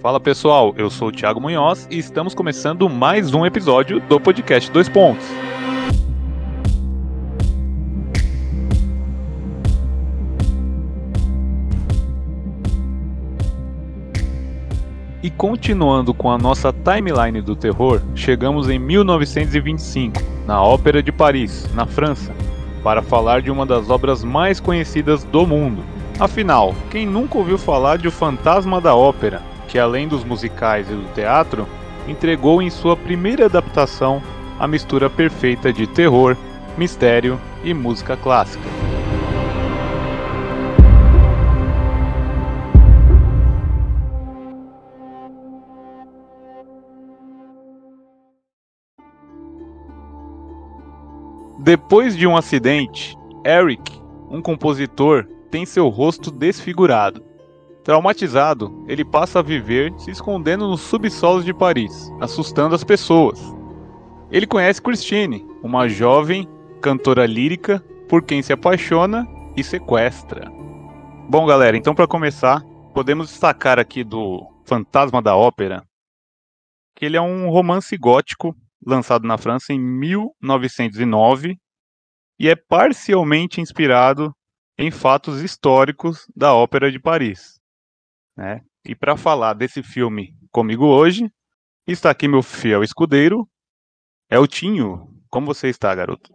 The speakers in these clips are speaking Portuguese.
Fala pessoal, eu sou o Thiago Munhoz e estamos começando mais um episódio do podcast Dois Pontos. E continuando com a nossa timeline do terror, chegamos em 1925, na Ópera de Paris, na França, para falar de uma das obras mais conhecidas do mundo. Afinal, quem nunca ouviu falar de O Fantasma da Ópera, que além dos musicais e do teatro, entregou em sua primeira adaptação a mistura perfeita de terror, mistério e música clássica. Depois de um acidente, Eric, um compositor, tem seu rosto desfigurado. Traumatizado, ele passa a viver se escondendo nos subsolos de Paris, assustando as pessoas. Ele conhece Christine, uma jovem cantora lírica por quem se apaixona e sequestra. Bom, galera, então para começar, podemos destacar aqui do Fantasma da Ópera que ele é um romance gótico lançado na França em 1909 e é parcialmente inspirado em fatos históricos da Ópera de Paris. Né? E para falar desse filme comigo hoje, está aqui meu fiel escudeiro, Eltinho. Como você está, garoto?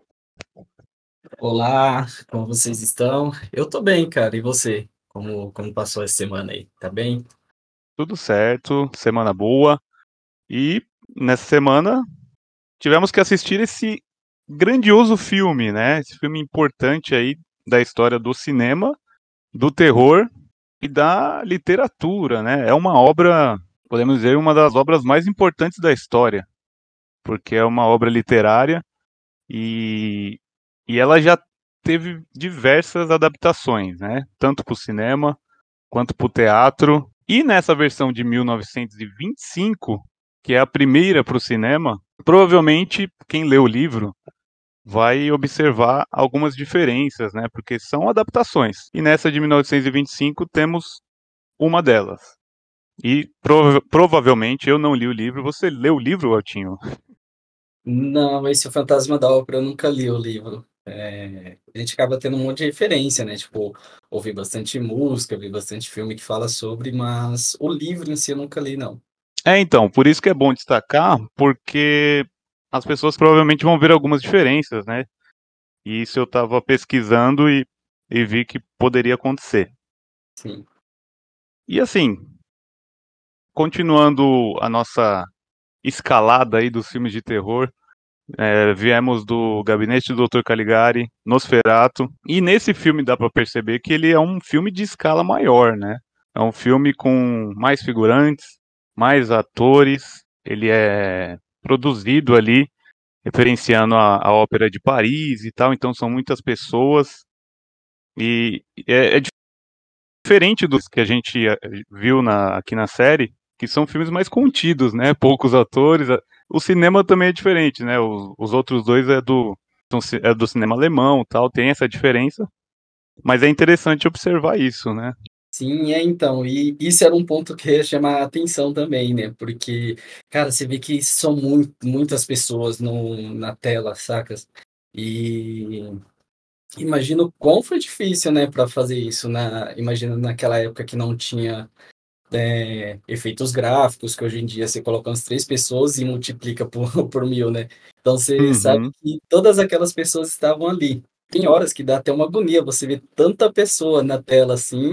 Olá, como vocês estão? Eu tô bem, cara. E você? Como, como passou essa semana aí? Tá bem? Tudo certo, semana boa. E nessa semana tivemos que assistir esse grandioso filme, né? Esse filme importante aí da história do cinema, do terror e da literatura, né? É uma obra, podemos dizer, uma das obras mais importantes da história, porque é uma obra literária e, e ela já teve diversas adaptações, né? Tanto para o cinema quanto para o teatro. E nessa versão de 1925, que é a primeira para o cinema, provavelmente quem lê o livro vai observar algumas diferenças, né? Porque são adaptações. E nessa de 1925 temos uma delas. E prova provavelmente eu não li o livro. Você leu o livro, Altinho? Não, esse é o Fantasma da Ópera eu nunca li o livro. É, a gente acaba tendo um monte de referência, né? Tipo, ouvi bastante música, vi bastante filme que fala sobre, mas o livro em si eu nunca li, não. É, então, por isso que é bom destacar, porque as pessoas provavelmente vão ver algumas diferenças, né? E isso eu estava pesquisando e, e vi que poderia acontecer. Sim. E assim, continuando a nossa escalada aí dos filmes de terror, é, viemos do Gabinete do Dr. Caligari, Nosferato, e nesse filme dá para perceber que ele é um filme de escala maior, né? É um filme com mais figurantes, mais atores, ele é produzido ali, referenciando a, a ópera de Paris e tal, então são muitas pessoas, e é, é diferente dos que a gente eh, viu na, aqui na série, que são filmes mais contidos, né? Poucos atores. O cinema também é diferente, né? Os, os outros dois é do, é do cinema alemão tal, tem essa diferença. Mas é interessante observar isso, né? Sim, é então, e isso era um ponto que ia chamar a atenção também, né? Porque, cara, você vê que são muito, muitas pessoas no, na tela, sacas? E imagino quão foi difícil, né, para fazer isso, na, imagina naquela época que não tinha é, efeitos gráficos, que hoje em dia você coloca umas três pessoas e multiplica por, por mil, né? Então você Uhum. sabe que todas aquelas pessoas estavam ali. Tem horas que dá até uma agonia você ver tanta pessoa na tela assim,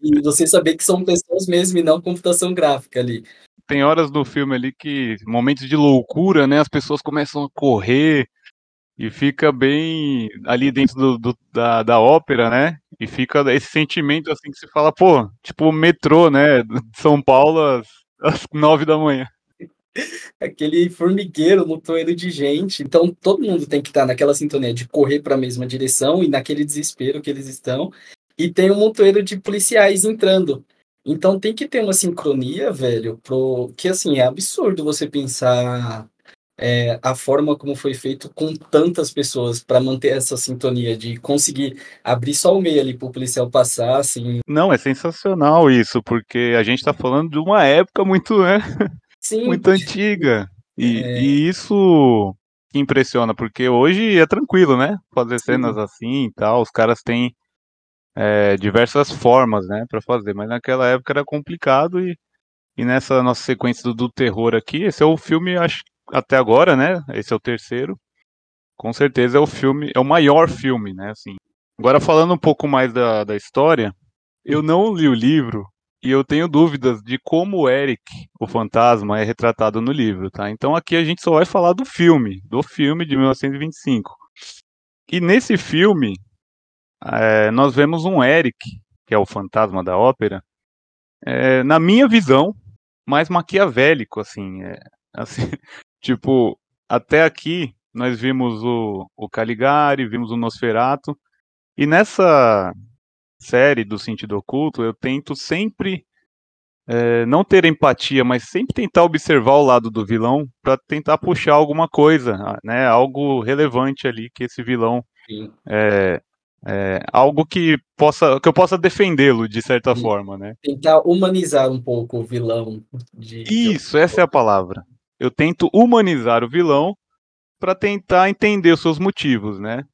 e você saber que são pessoas mesmo e não computação gráfica ali. Tem horas do filme ali que, momentos de loucura, né? As pessoas começam a correr e fica bem ali dentro do, do- da, da ópera, né? E fica esse sentimento assim que se fala, pô, tipo metrô, né? De São Paulo às nove da manhã. Aquele formigueiro, montoeiro de gente. Então todo mundo tem que estar naquela sintonia de correr para a mesma direção e naquele desespero que eles estão. E tem um montoeiro de policiais entrando. Então tem que ter uma sincronia, velho, pro... que assim, é absurdo você pensar é, a forma como foi feito com tantas pessoas para manter essa sintonia de conseguir abrir só o meio ali para o policial passar, assim. Não, é sensacional isso, porque a gente está falando de uma época muito, né? Sim. muito antiga. E, é... e isso impressiona, porque hoje é tranquilo, né? Fazer cenas Sim. assim e tal. Os caras têm é, diversas formas, né, para fazer, mas naquela época era complicado e, e nessa nossa sequência do, do terror aqui, esse é o filme, acho, até agora, né? Esse é o terceiro. Com certeza é o filme, é o maior filme, né? Assim. Agora falando um pouco mais da, da história, eu não li o livro e eu tenho dúvidas de como o Eric, o fantasma, é retratado no livro, tá? Então aqui a gente só vai falar do filme, do filme de 1925. E nesse filme, é, nós vemos um Eric, que é o fantasma da ópera, é, na minha visão, mais maquiavélico, assim, é, assim Tipo, até aqui nós vimos o, o Caligari, vimos o Nosferato, e nessa série do sentido oculto eu tento sempre é, não ter empatia, mas sempre tentar observar o lado do vilão para tentar puxar alguma coisa, né? Algo relevante ali que esse vilão é, é, algo que possa que eu possa defendê-lo de certa forma, né? Tentar humanizar um pouco o vilão. De, Isso, essa é a palavra eu tento humanizar o vilão para tentar entender os seus motivos, né?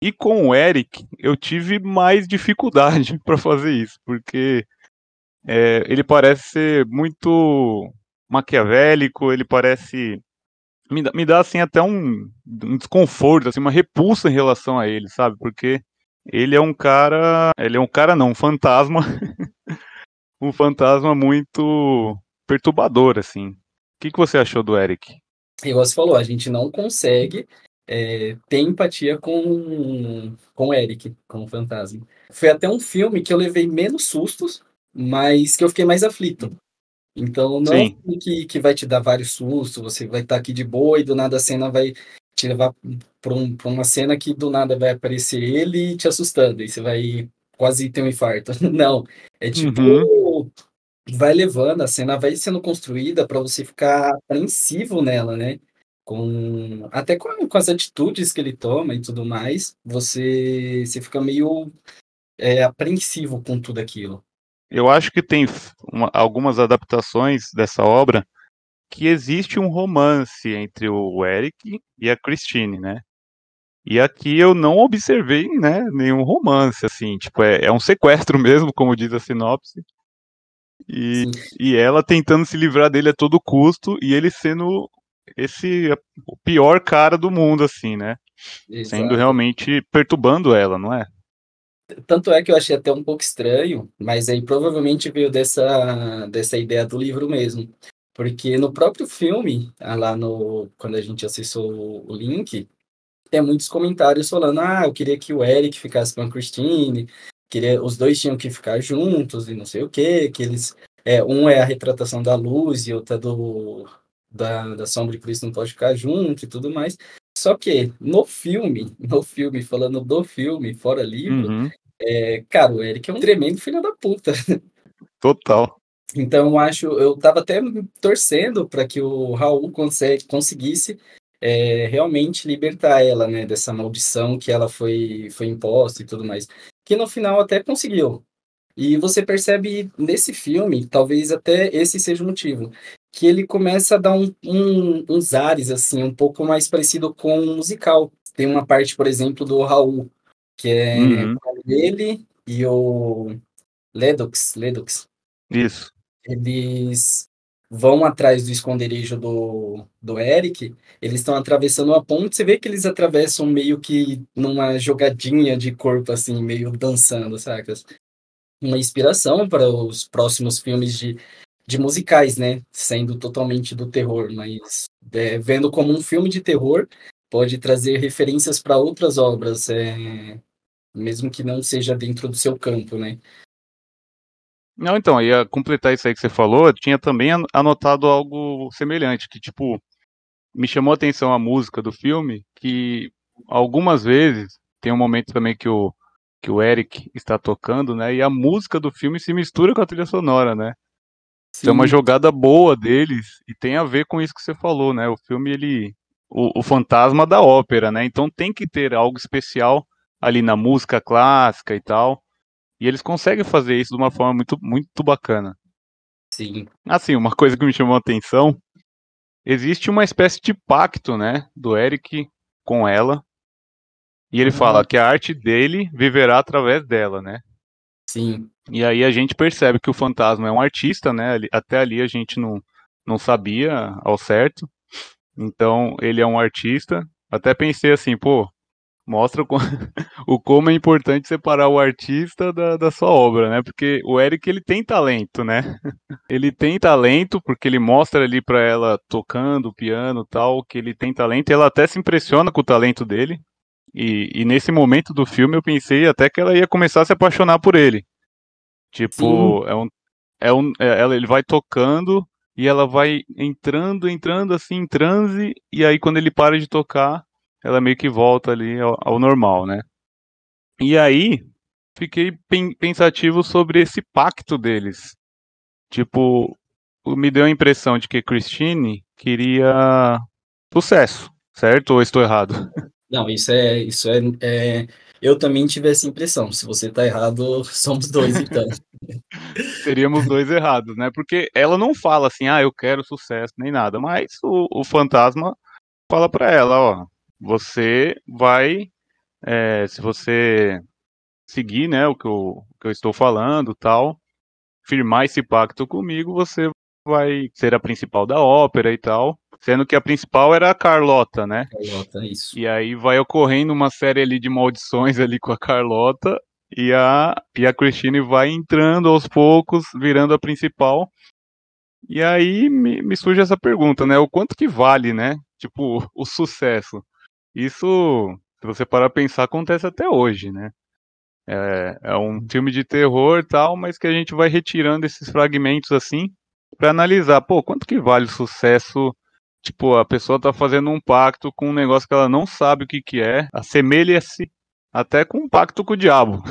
E com o Eric, eu tive mais dificuldade para fazer isso, porque é, ele parece ser muito maquiavélico, ele parece. Me dá, me dá assim até um, um desconforto, assim, uma repulsa em relação a ele, sabe? Porque ele é um cara. Ele é um cara não, um fantasma. um fantasma muito perturbador, assim. O que, que você achou do Eric? Igual você falou, a gente não consegue é, ter empatia com, com o Eric, com o fantasma. Foi até um filme que eu levei menos sustos, mas que eu fiquei mais aflito. Então não Sim. é um filme que, que vai te dar vários sustos, você vai estar aqui de boa e do nada a cena vai te levar para um, uma cena que do nada vai aparecer ele te assustando, e você vai quase ter um infarto. Não, é tipo uhum vai levando, a cena vai sendo construída para você ficar apreensivo nela, né? Com, até com, com, as atitudes que ele toma e tudo mais, você, você fica meio é, apreensivo com tudo aquilo. Eu acho que tem uma, algumas adaptações dessa obra que existe um romance entre o Eric e a Christine, né? E aqui eu não observei, né, nenhum romance, assim, tipo, é, é um sequestro mesmo, como diz a sinopse. E, e ela tentando se livrar dele a todo custo e ele sendo esse o pior cara do mundo, assim, né? Exato. Sendo realmente perturbando ela, não é? Tanto é que eu achei até um pouco estranho, mas aí provavelmente veio dessa, dessa ideia do livro mesmo. Porque no próprio filme, ah, lá no quando a gente acessou o link, tem muitos comentários falando: ah, eu queria que o Eric ficasse com a Christine, queria, os dois tinham que ficar juntos e não sei o que, que eles, é, um é a retratação da luz e outra do, da, da sombra e por isso não pode ficar junto e tudo mais. Só que no filme, no filme, falando do filme, fora livro, uhum. é, cara, o Eric é um tremendo filho da puta. Total. Então eu acho, eu tava até torcendo para que o Raul consegue, conseguisse é, realmente libertar ela, né, dessa maldição que ela foi, foi imposta e tudo mais que no final até conseguiu. E você percebe nesse filme, talvez até esse seja o motivo, que ele começa a dar um, um, uns ares, assim, um pouco mais parecido com um musical. Tem uma parte, por exemplo, do Raul, que é uhum. ele e o Ledox, Ledox. Isso. Eles vão atrás do esconderijo do, do Eric, eles estão atravessando uma ponte, você vê que eles atravessam meio que numa jogadinha de corpo, assim, meio dançando, sacas? Uma inspiração para os próximos filmes de, de musicais, né? Sendo totalmente do terror, mas é, vendo como um filme de terror, pode trazer referências para outras obras, é, mesmo que não seja dentro do seu campo, né? Não, então, ia completar isso aí que você falou, tinha também anotado algo semelhante, que, tipo, me chamou a atenção a música do filme, que algumas vezes tem um momento também que o, que o Eric está tocando, né, e a música do filme se mistura com a trilha sonora, né? Sim. Isso é uma jogada boa deles, e tem a ver com isso que você falou, né? O filme, ele, o, o fantasma da ópera, né? Então tem que ter algo especial ali na música clássica e tal. E eles conseguem fazer isso de uma forma muito, muito bacana. Sim. Assim, uma coisa que me chamou a atenção, existe uma espécie de pacto, né, do Eric com ela. E ele uhum. fala que a arte dele viverá através dela, né? Sim. E aí a gente percebe que o fantasma é um artista, né? Até ali a gente não, não sabia ao certo. Então, ele é um artista. Até pensei assim, pô, mostra o, como é importante separar o artista da, da sua obra, né? Porque o Eric, ele tem talento, né? Ele tem talento porque ele mostra ali para ela tocando piano tal, que ele tem talento. E ela até se impressiona com o talento dele. E, e nesse momento do filme eu pensei até que ela ia começar a se apaixonar por ele. Tipo, Sim. é um, é um, é, ela, ele vai tocando e ela vai entrando, entrando assim em transe, e aí quando ele para de tocar, ela meio que volta ali ao, ao normal, né? E aí fiquei pensativo sobre esse pacto deles. Tipo, me deu a impressão de que Christine queria sucesso, certo? Ou estou errado? Não, isso é, isso é, é, Eu também tive essa impressão. Se você tá errado, somos dois então. Seríamos dois errados, né? Porque ela não fala assim, ah, eu quero sucesso nem nada, mas o, o fantasma fala para ela, ó, você vai, é, se você seguir, né, o que eu, o que eu estou falando, tal, firmar esse pacto comigo, você vai ser a principal da ópera e tal. Sendo que a principal era a Carlota, né? Carlota, isso. E aí vai ocorrendo uma série ali de maldições ali com a Carlota e a, e a Christine vai entrando aos poucos, virando a principal. E aí me, me surge essa pergunta, né? O quanto que vale, né? Tipo, o sucesso. Isso, se você parar pra pensar, acontece até hoje, né? É, é um filme de terror tal, mas que a gente vai retirando esses fragmentos assim para analisar, pô, quanto que vale o sucesso Tipo, a pessoa tá fazendo um pacto com um negócio que ela não sabe o que que é, assemelha-se até com um pacto com o diabo.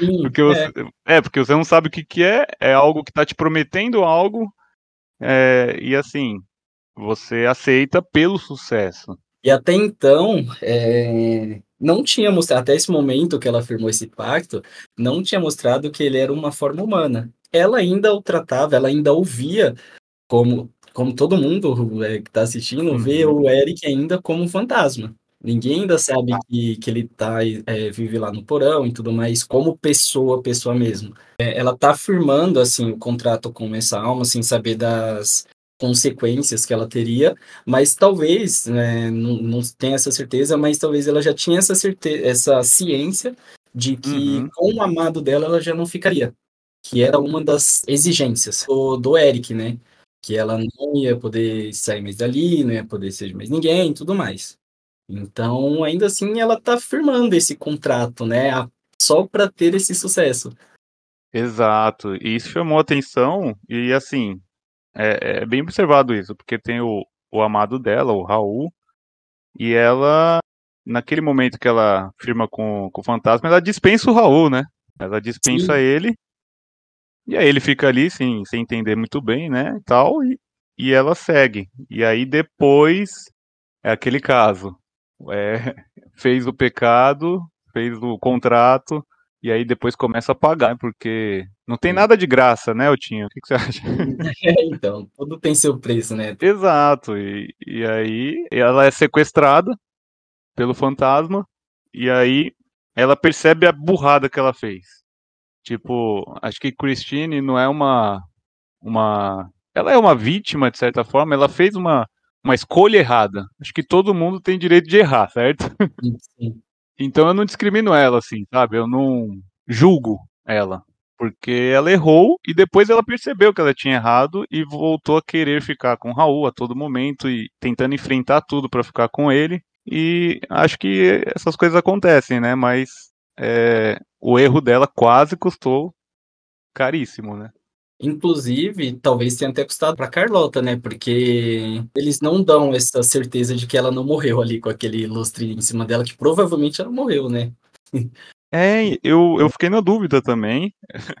Sim, porque você, é. é. porque você não sabe o que que é, é algo que tá te prometendo algo, é, e assim, você aceita pelo sucesso. E até então, é, não tinha mostrado, até esse momento que ela firmou esse pacto, não tinha mostrado que ele era uma forma humana. Ela ainda o tratava, ela ainda ouvia como como todo mundo é, que está assistindo, uhum. vê o Eric ainda como um fantasma. Ninguém ainda sabe ah. que, que ele tá, é, vive lá no porão e tudo mais, como pessoa, pessoa mesmo. É, ela tá firmando, assim, o contrato com essa alma, sem saber das consequências que ela teria, mas talvez, né, não, não tenha essa certeza, mas talvez ela já tinha essa certeza, essa ciência de que uhum. com o amado dela ela já não ficaria, que era uma das exigências do, do Eric, né? Que ela não ia poder sair mais dali, não ia poder ser mais ninguém e tudo mais. Então, ainda assim, ela tá firmando esse contrato, né? Só para ter esse sucesso. Exato. E isso chamou atenção, e assim, é, é bem observado isso, porque tem o, o amado dela, o Raul, e ela, naquele momento que ela firma com, com o fantasma, ela dispensa o Raul, né? Ela dispensa Sim. ele e aí ele fica ali sem, sem entender muito bem, né, e tal, e, e ela segue. E aí depois é aquele caso. É, fez o pecado, fez o contrato, e aí depois começa a pagar, porque não tem nada de graça, né, Otinho? O que, que você acha? É, então, tudo tem seu preço, né? Exato, e, e aí ela é sequestrada pelo fantasma, e aí ela percebe a burrada que ela fez. Tipo, acho que Christine não é uma. uma ela é uma vítima, de certa forma, ela fez uma, uma escolha errada. Acho que todo mundo tem direito de errar, certo? Sim. então eu não discrimino ela, assim, sabe? Eu não julgo ela. Porque ela errou e depois ela percebeu que ela tinha errado e voltou a querer ficar com o Raul a todo momento e tentando enfrentar tudo para ficar com ele. E acho que essas coisas acontecem, né? Mas é, o erro dela quase custou caríssimo, né? Inclusive, talvez tenha até custado para Carlota, né? Porque eles não dão essa certeza de que ela não morreu ali com aquele lustre em cima dela, que provavelmente ela morreu, né? É, eu, eu fiquei na dúvida também.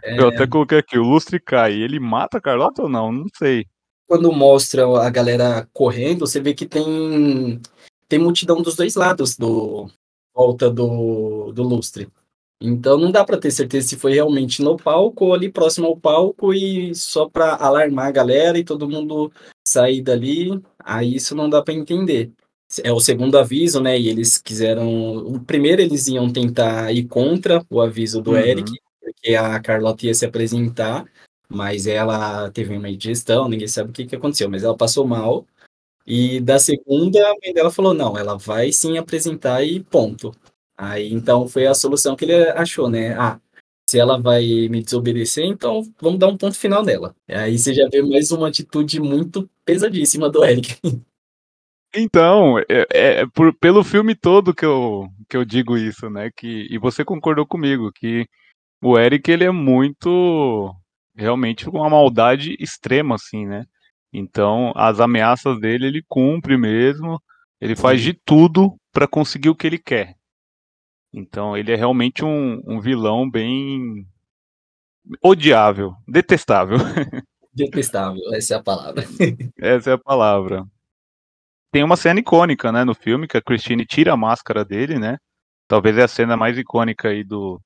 É... Eu até coloquei aqui, o lustre cai, ele mata a Carlota ou não? Não sei. quando mostra a galera correndo, você vê que tem tem multidão dos dois lados do volta do, do lustre. Então não dá para ter certeza se foi realmente no palco ou ali próximo ao palco e só para alarmar a galera e todo mundo sair dali. Aí isso não dá para entender. É o segundo aviso, né? E eles quiseram. O primeiro eles iam tentar ir contra o aviso do uhum. Eric, porque a Carlota ia se apresentar, mas ela teve uma indigestão, ninguém sabe o que, que aconteceu, mas ela passou mal. E da segunda, a mãe dela falou: não, ela vai sim apresentar e ponto. Aí então foi a solução que ele achou, né? Ah, se ela vai me desobedecer, então vamos dar um ponto final nela. Aí você já vê mais uma atitude muito pesadíssima do Eric. Então, é, é, é por, pelo filme todo que eu, que eu digo isso, né? Que, e você concordou comigo, que o Eric ele é muito realmente uma maldade extrema, assim, né? Então, as ameaças dele ele cumpre mesmo, ele faz de tudo para conseguir o que ele quer. Então, ele é realmente um, um vilão bem odiável, detestável. Detestável, essa é a palavra. essa é a palavra. Tem uma cena icônica, né, no filme, que a Christine tira a máscara dele, né? Talvez é a cena mais icônica aí do,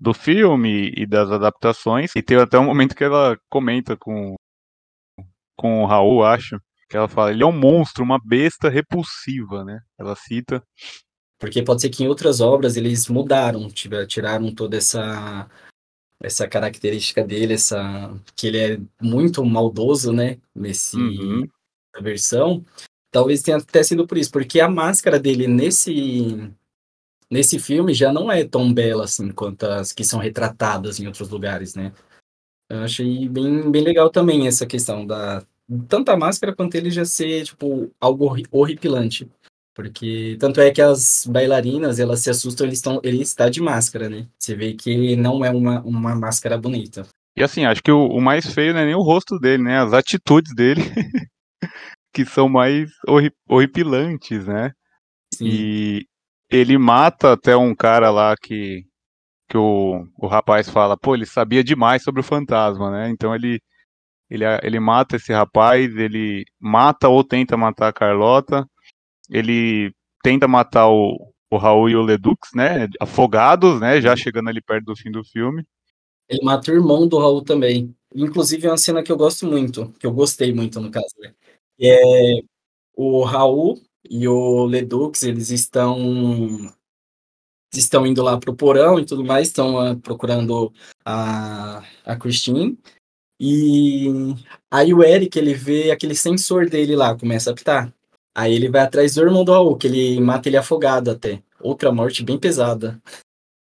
do filme e das adaptações. E tem até um momento que ela comenta com, com o Raul, acho, que ela fala, ele é um monstro, uma besta repulsiva, né? Ela cita. Porque pode ser que em outras obras eles mudaram, tiraram toda essa essa característica dele, essa que ele é muito maldoso, né, nesse uhum. versão. Talvez tenha até sido por isso, porque a máscara dele nesse nesse filme já não é tão bela assim quanto as que são retratadas em outros lugares, né? Eu achei bem, bem legal também essa questão da tanto a máscara quanto ele já ser tipo algo horripilante. Porque tanto é que as bailarinas, elas se assustam, eles estão, ele está de máscara, né? Você vê que não é uma, uma máscara bonita. E assim, acho que o, o mais feio não é nem o rosto dele, né? As atitudes dele que são mais horripilantes, né? Sim. E ele mata até um cara lá que, que o, o rapaz fala, pô, ele sabia demais sobre o fantasma, né? Então ele, ele, ele mata esse rapaz, ele mata ou tenta matar a Carlota, ele tenta matar o, o Raul e o Ledux, né? Afogados, né? Já chegando ali perto do fim do filme. Ele mata o irmão do Raul também. Inclusive é uma cena que eu gosto muito, que eu gostei muito no caso, né? É o Raul e o Ledux, eles estão estão indo lá pro porão e tudo mais, estão uh, procurando a, a Christine. E aí o Eric, ele vê aquele sensor dele lá, começa a apitar. Aí ele vai atrás do irmão do Raul, que ele mata ele afogado até. Outra morte bem pesada.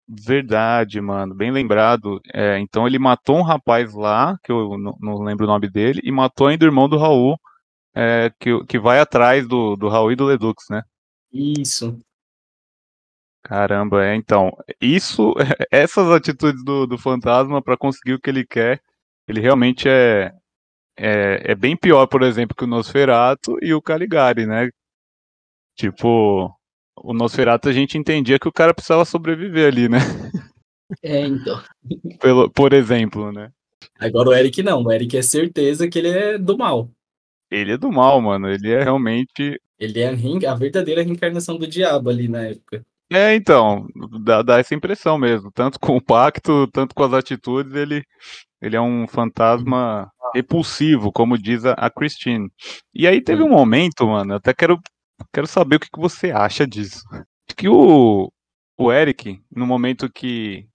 Verdade, mano, bem lembrado. É, então ele matou um rapaz lá, que eu não, não lembro o nome dele, e matou ainda o irmão do Raul, é, que, que vai atrás do, do Raul e do Ledux, né? Isso. Caramba, é, então, isso, essas atitudes do, do fantasma para conseguir o que ele quer, ele realmente é, é, é bem pior, por exemplo, que o Nosferatu e o Caligari, né? Tipo, o Nosferatu a gente entendia que o cara precisava sobreviver ali, né? É, então. Pelo, por exemplo, né? Agora o Eric não, o Eric é certeza que ele é do mal. Ele é do mal, mano. Ele é realmente. Ele é a verdadeira reencarnação do diabo ali na época. É, então, dá, dá, essa impressão mesmo. Tanto com o pacto, tanto com as atitudes, ele, ele é um fantasma repulsivo, como diz a, a Christine. E aí teve um momento, mano, até quero, quero saber o que, que você acha disso. Que o, o Eric, no momento que,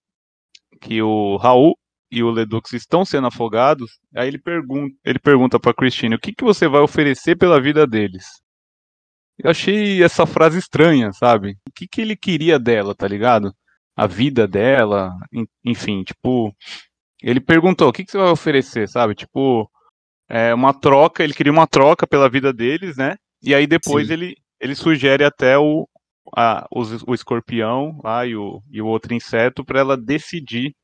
que o Raul e o Ledux estão sendo afogados, aí ele pergunta, ele pergunta para Christine, o que, que você vai oferecer pela vida deles? Eu achei essa frase estranha, sabe? O que, que ele queria dela, tá ligado? A vida dela, enfim, tipo, ele perguntou, o que, que você vai oferecer, sabe? Tipo, é, uma troca, ele queria uma troca pela vida deles, né? E aí depois ele, ele sugere até o, a, o, o escorpião lá e o, e o outro inseto para ela decidir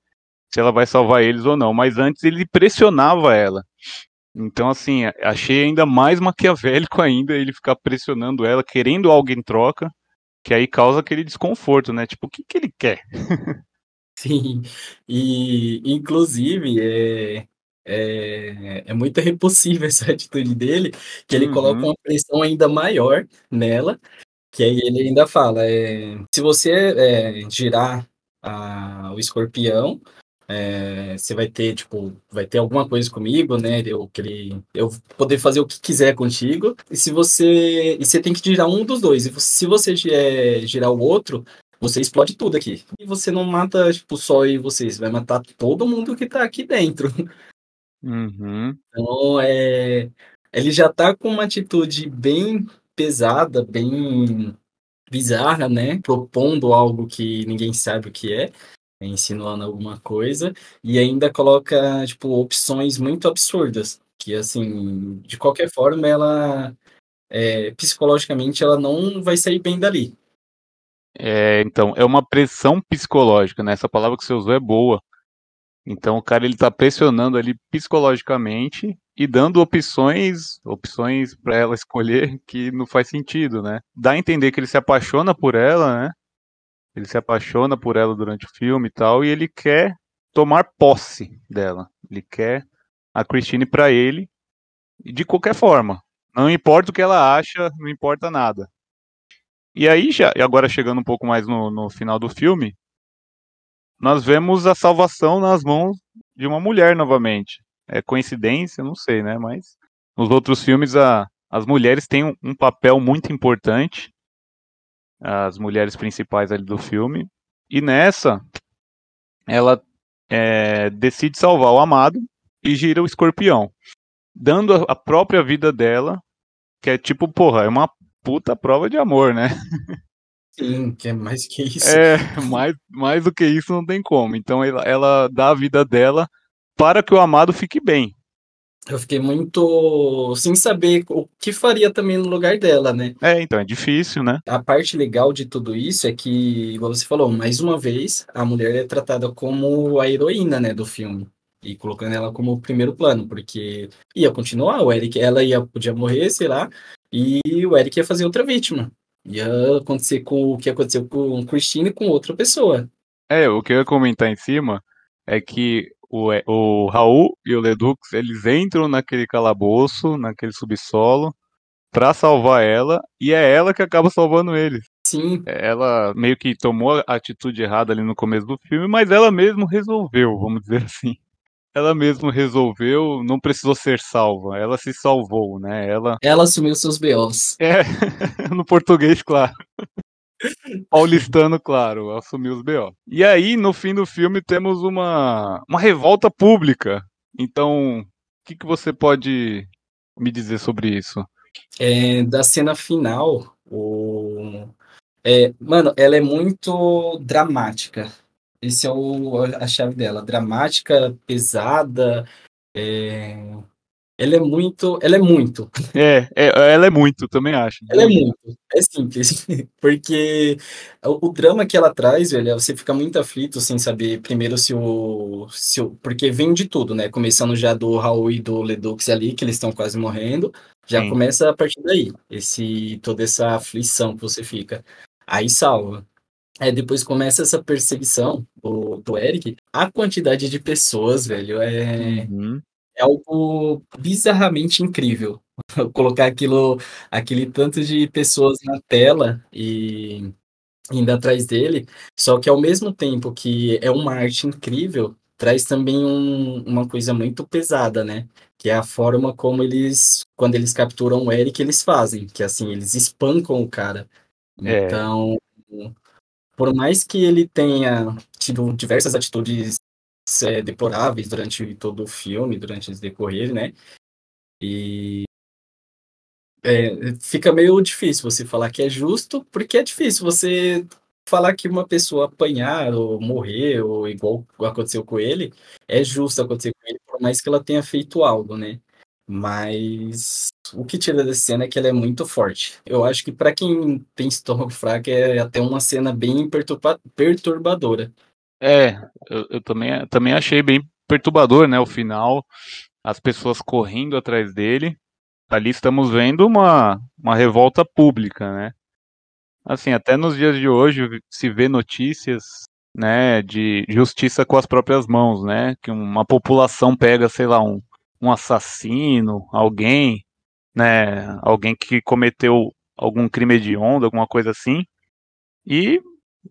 se ela vai salvar eles ou não. Mas antes ele pressionava ela. Então, assim, achei ainda mais maquiavélico ainda ele ficar pressionando ela, querendo algo em troca, que aí causa aquele desconforto, né? Tipo, o que, que ele quer? Sim, e inclusive, é, é, é muito repulsiva essa atitude dele, que ele coloca Uhum. uma pressão ainda maior nela, que aí ele ainda fala, eh, se você, eh, girar a o escorpião, eh, você vai ter, tipo, vai ter alguma coisa comigo, né, eu querer eu poder fazer o que quiser contigo, e se você e você tem que girar um dos 2, e se você, eh, girar o outro, você explode tudo aqui. E você não mata, tipo, só e você, você vai matar todo mundo que tá aqui dentro. Uhum. Então, eh, ele já tá com uma atitude bem pesada, bem bizarra, né, propondo algo que ninguém sabe o que é, insinuando alguma coisa, e ainda coloca, tipo, opções muito absurdas, que assim, de qualquer forma ela, eh, psicologicamente ela não vai sair bem dali. É, então, é uma pressão psicológica, né, essa palavra que você usou é boa. Então o cara ele tá pressionando ali psicologicamente e dando opções, opções para ela escolher que não faz sentido, né? Dá a entender que ele se apaixona por ela, né? Ele se apaixona por ela durante o filme e tal, e ele quer tomar posse dela. Ele quer a Christine para ele de qualquer forma. Não importa o que ela acha, não importa nada. E aí, já, agora chegando um pouco mais no, no final do filme, nós vemos a salvação nas mãos de uma mulher novamente. É coincidência? Não sei, né? Mas nos outros filmes a, as mulheres têm um, um papel muito importante, as mulheres principais ali do filme. E nessa, ela é, decide salvar o amado e gira o escorpião, dando a, a própria vida dela, que é tipo, porra, é uma puta prova de amor, né? Sim, que é mais que isso. É, mais, mais do que isso não tem como. Então ela, ela dá a vida dela para que o amado fique bem. Eu fiquei muito sem saber o que faria também no lugar dela, né? É, então é difícil, né? A parte legal de tudo isso é que, igual você falou, mais uma vez, a mulher é tratada como a heroína, né, do filme. E colocando ela como o primeiro plano, porque ia continuar, o Eric, ela ia, podia morrer, sei lá, e o Eric ia fazer outra vítima. Ia acontecer com o que aconteceu com Christine e com outra pessoa. É, o que eu ia comentar em cima é que o, o Raul e o Ledux, eles entram naquele calabouço, naquele subsolo, para salvar ela, e é ela que acaba salvando eles. Sim. Ela meio que tomou a atitude errada ali no começo do filme, mas ela mesmo resolveu, vamos dizer assim. Ela mesmo resolveu, não precisou ser salva, ela se salvou, né? Ela, ela assumiu seus B.O.s. É, no português, claro. Paulistano, claro, assumiu os B.O. E aí, no fim do filme, temos uma, uma revolta pública. Então, o que, que você pode me dizer sobre isso? É, da cena final, o... É, mano, ela é muito dramática. Esse é o, a chave dela. Dramática, pesada. É... Ela é muito. Ela é muito. É, é, ela é muito, também acho. Ela é muito. É simples. Porque o, o, drama que ela traz, velho, você fica muito aflito sem saber primeiro se o, se o. Porque vem de tudo, né? Começando já do Raul e do Ledux ali, que eles estão quase morrendo. Já Sim. começa a partir daí. Esse, toda essa aflição que você fica. Aí salva. É, depois começa essa perseguição do, do Eric. A quantidade de pessoas, velho, é, uhum. É algo bizarramente incrível. Colocar aquilo, aquele tanto de pessoas na tela e indo atrás dele. Só que ao mesmo tempo que é uma arte incrível, traz também um, uma coisa muito pesada, né? Que é a forma como eles, quando eles capturam o Eric, eles fazem. Que assim, eles espancam o cara. É. Então, por mais que ele tenha tido diversas atitudes é, deploráveis durante todo o filme, durante esse decorrer, né? E é, fica meio difícil você falar que é justo, porque é difícil você falar que uma pessoa apanhar ou morrer, ou igual aconteceu com ele, é justo acontecer com ele, por mais que ela tenha feito algo, né? Mas o que tira dessa cena é que ela é muito forte. Eu acho que para quem tem estômago fraco é até uma cena bem perturba perturbadora. É, eu, eu, também, também achei bem perturbador, né? O final, as pessoas correndo atrás dele. Ali estamos vendo uma, uma revolta pública, né? Assim, até nos dias de hoje se vê notícias né, de justiça com as próprias mãos, né? Que uma população pega, sei lá, um, um assassino, alguém, né, alguém que cometeu algum crime hediondo, alguma coisa assim, e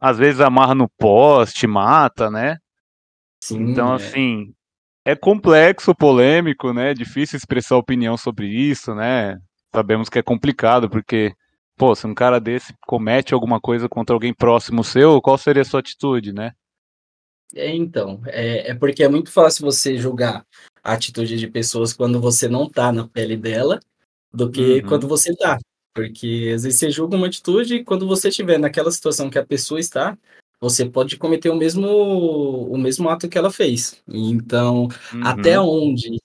às vezes amarra no poste, mata, né? Sim, então, é. assim, é complexo, polêmico, né? É difícil expressar opinião sobre isso, né? Sabemos que é complicado, porque, pô, se um cara desse comete alguma coisa contra alguém próximo seu, qual seria a sua atitude, né? É, então, é, é porque é muito fácil você julgar a atitude de pessoas quando você não tá na pele dela, do que uhum. quando você tá. Porque às vezes você julga uma atitude e quando você estiver naquela situação que a pessoa está, você pode cometer o mesmo, o mesmo ato que ela fez. Então, uhum. até onde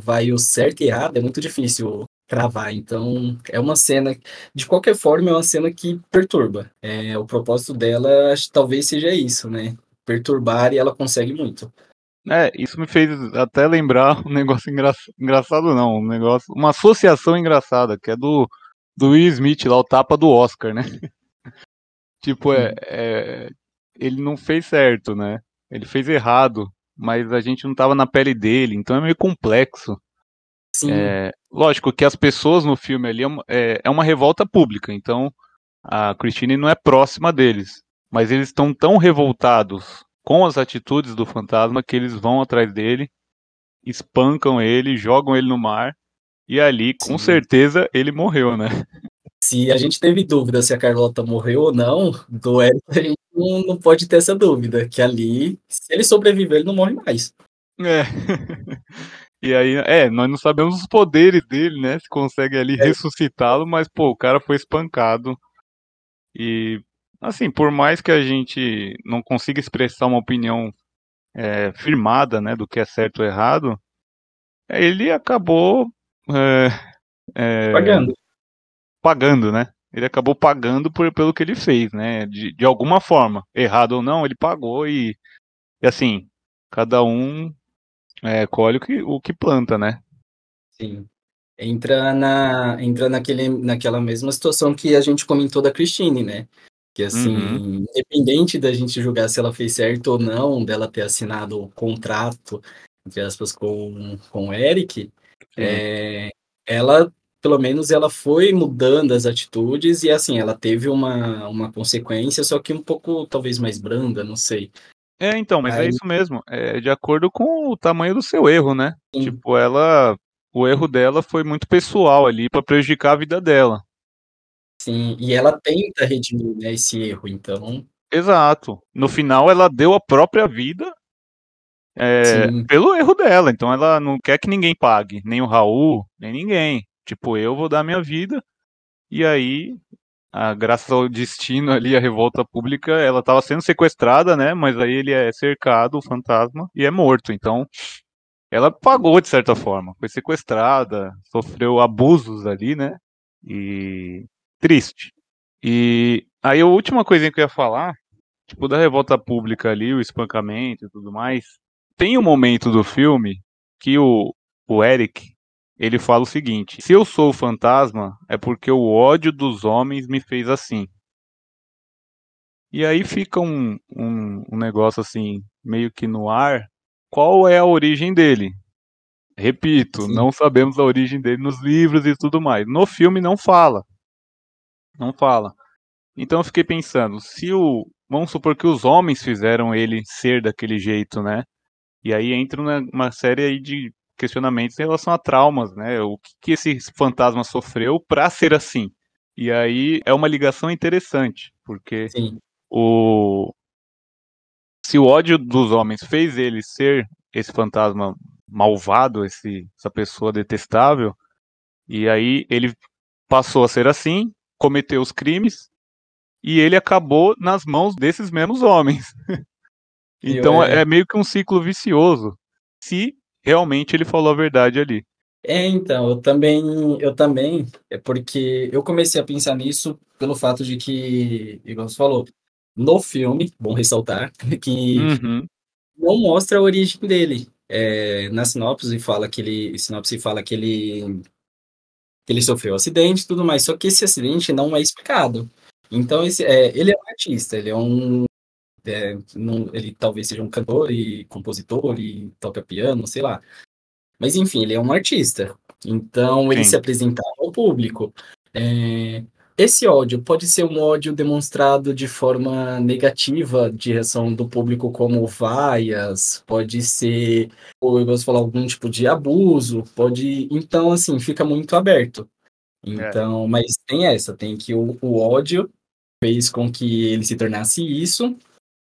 vai o certo e errado é muito difícil cravar. Então, é uma cena, de qualquer forma, é uma cena que perturba. É, o propósito dela talvez seja isso, né? Perturbar e ela consegue muito. É, isso me fez até lembrar um negócio engra... engraçado, não, um negócio, uma associação engraçada, que é do do Will Smith lá, o tapa do Oscar, né? tipo, é, é, ele não fez certo, né? Ele fez errado, mas a gente não tava na pele dele, então é meio complexo. Sim. É, lógico que as pessoas no filme ali é, é uma revolta pública, então a Christine não é próxima deles, mas eles estão tão revoltados com as atitudes do fantasma que eles vão atrás dele, espancam ele, jogam ele no mar e ali, com Sim. certeza, ele morreu, né? Se a gente teve dúvida se a Carlota morreu ou não, do Eric a gente não, não pode ter essa dúvida. Que ali, se ele sobreviver, ele não morre mais. É. E aí, é, nós não sabemos os poderes dele, né? Se consegue ali é. ressuscitá-lo, mas, pô, o cara foi espancado. E, assim, por mais que a gente não consiga expressar uma opinião é, firmada, né, do que é certo ou errado, ele acabou é, é, pagando. Pagando, né? Ele acabou pagando por, pelo que ele fez, né? De, de alguma forma. Errado ou não, ele pagou e, e assim, cada um é, colhe o que, o que planta, né? Sim. Entra, na, entra naquele, naquela mesma situação que a gente comentou da Christine, né? Que assim, uhum. independente da gente julgar se ela fez certo ou não, dela ter assinado o contrato, entre aspas, com, com o Eric, é, ela, pelo menos, ela foi mudando as atitudes e, assim, ela teve uma, uma consequência, só que um pouco, talvez, mais branda, não sei. É, então, mas é Aí... é isso mesmo. É de acordo com o tamanho do seu erro, né? Sim. Tipo, ela. O erro dela foi muito pessoal ali para prejudicar a vida dela. Sim, e ela tenta redimir né, esse erro, então. Exato. No final, ela deu a própria vida é, pelo erro dela. Então ela não quer que ninguém pague, nem o Raul, nem ninguém. Tipo, eu vou dar minha vida. E aí, a, graças ao destino ali, a revolta pública, ela estava sendo sequestrada, né? Mas aí ele é cercado, o fantasma, e é morto. Então, ela pagou de certa forma. Foi sequestrada, sofreu abusos ali, né? E triste. E aí a última coisinha que eu ia falar, tipo, da revolta pública ali, o espancamento e tudo mais, tem um momento do filme que o, o Eric ele fala o seguinte: se eu sou o fantasma, é porque o ódio dos homens me fez assim. E aí fica um, um, um negócio assim, meio que no ar. Qual é a origem dele? Repito, Sim. não sabemos a origem dele nos livros e tudo mais. No filme não fala. Não fala. Então eu fiquei pensando, se o. Vamos supor que os homens fizeram ele ser daquele jeito, né? E aí entra uma série aí de questionamentos em relação a traumas, né? O que, que esse fantasma sofreu para ser assim. E aí é uma ligação interessante, porque Sim. o se o ódio dos homens fez ele ser esse fantasma malvado, esse, essa pessoa detestável, e aí ele passou a ser assim, cometeu os crimes, e ele acabou nas mãos desses mesmos homens. Então é... é meio que um ciclo vicioso, se realmente ele falou a verdade ali. É, então, eu também, eu também, é porque eu comecei a pensar nisso pelo fato de que, igual você falou, no filme, bom ressaltar, que uhum. não mostra a origem dele. É, na sinopse fala que ele, sinopse fala que ele, que ele sofreu um acidente e tudo mais, só que esse acidente não é explicado. Então, esse, é, ele é um artista, ele é um é, não, ele talvez seja um cantor e compositor e toca piano, sei lá. Mas enfim, ele é um artista. Então ele Sim. se apresentava ao público. É, esse ódio pode ser um ódio demonstrado de forma negativa, de reação do público, como vaias, pode ser, ou eu gosto de falar, algum tipo de abuso, pode. Então, assim, fica muito aberto. Então, é. mas tem essa, tem que o, o ódio fez com que ele se tornasse isso,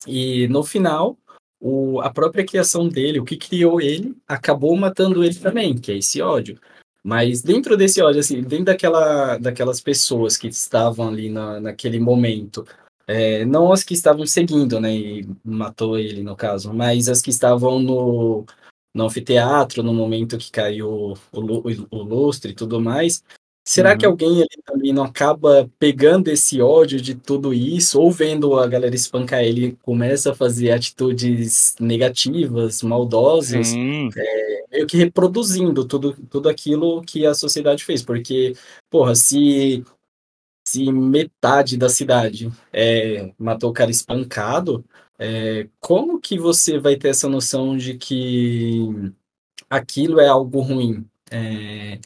e no final, o, a própria criação dele, o que criou ele, acabou matando ele também, que é esse ódio. Mas dentro desse ódio, assim, dentro daquela, daquelas pessoas que estavam ali na, naquele momento, é, não as que estavam seguindo, né, e matou ele no caso, mas as que estavam no, no anfiteatro, no momento que caiu o, o, o lustre e tudo mais, Será uhum. que alguém ali também não acaba pegando esse ódio de tudo isso, ou vendo a galera espancar ele, começa a fazer atitudes negativas, maldosas, é, meio que reproduzindo tudo, tudo aquilo que a sociedade fez? Porque, porra, se, se metade da cidade é, matou o cara espancado, é, como que você vai ter essa noção de que aquilo é algo ruim? É,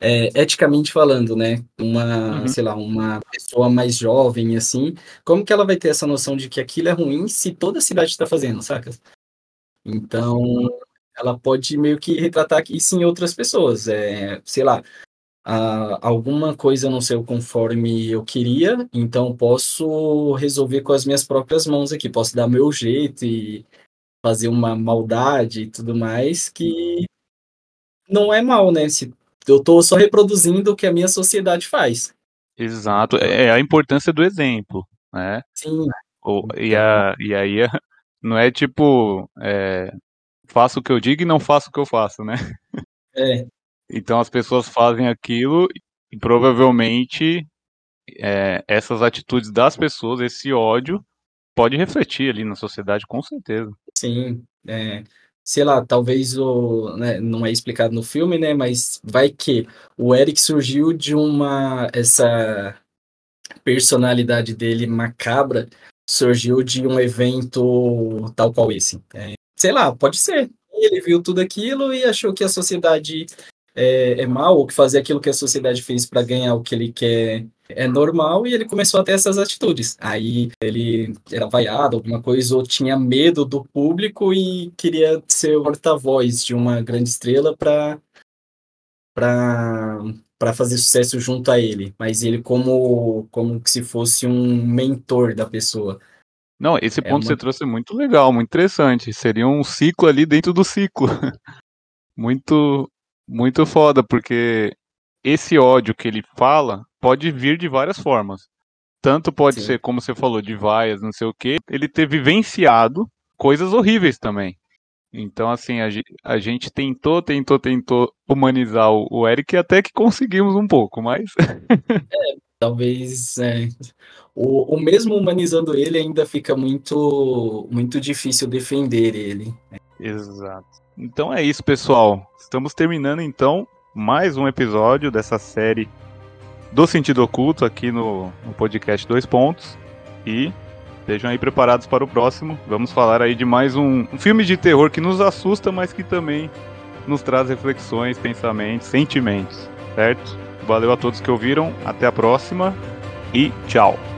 é, eticamente falando, né? Uma, uhum. sei lá, uma pessoa mais jovem, assim, como que ela vai ter essa noção de que aquilo é ruim se toda a cidade está fazendo, saca? Então, ela pode meio que retratar isso em outras pessoas. É, sei lá, a, alguma coisa não saiu conforme eu queria, então posso resolver com as minhas próprias mãos aqui, posso dar meu jeito e fazer uma maldade e tudo mais que não é mal, né? Se eu estou só reproduzindo o que a minha sociedade faz. Exato, é, é a importância do exemplo, né? Sim. O, e, a, e aí não é tipo, é, faço o que eu digo e não faço o que eu faço, né? É. Então as pessoas fazem aquilo e provavelmente é, essas atitudes das pessoas, esse ódio, pode refletir ali na sociedade, com certeza. Sim, é, sei lá, talvez o, né, não é explicado no filme, né, mas vai que o Eric surgiu de uma essa personalidade dele macabra surgiu de um evento tal qual esse. É, sei lá, pode ser. Ele viu tudo aquilo e achou que a sociedade é, é mal, ou que fazer aquilo que a sociedade fez para ganhar o que ele quer é normal e ele começou a ter essas atitudes. Aí ele era vaiado, alguma coisa, ou tinha medo do público e queria ser o porta-voz de uma grande estrela para para fazer sucesso junto a ele, mas ele como como se fosse um mentor da pessoa. Não, esse é ponto que você trouxe é muito legal, muito interessante. Seria um ciclo ali dentro do ciclo. muito muito foda, porque esse ódio que ele fala pode vir de várias formas. Tanto pode Sim. ser, como você falou, de vaias, não sei o que, ele ter vivenciado coisas horríveis também. Então, assim, a, a gente tentou, tentou, tentou humanizar o, o Eric até que conseguimos um pouco, mas. é, talvez. É, o, o mesmo humanizando ele ainda fica muito, muito difícil defender ele. Exato. Então é isso, pessoal. Estamos terminando então mais um episódio dessa série do Sentido Oculto aqui no, no podcast Dois Pontos. E estejam aí preparados para o próximo. Vamos falar aí de mais um, um filme de terror que nos assusta, mas que também nos traz reflexões, pensamentos, sentimentos, certo? Valeu a todos que ouviram, até a próxima e tchau!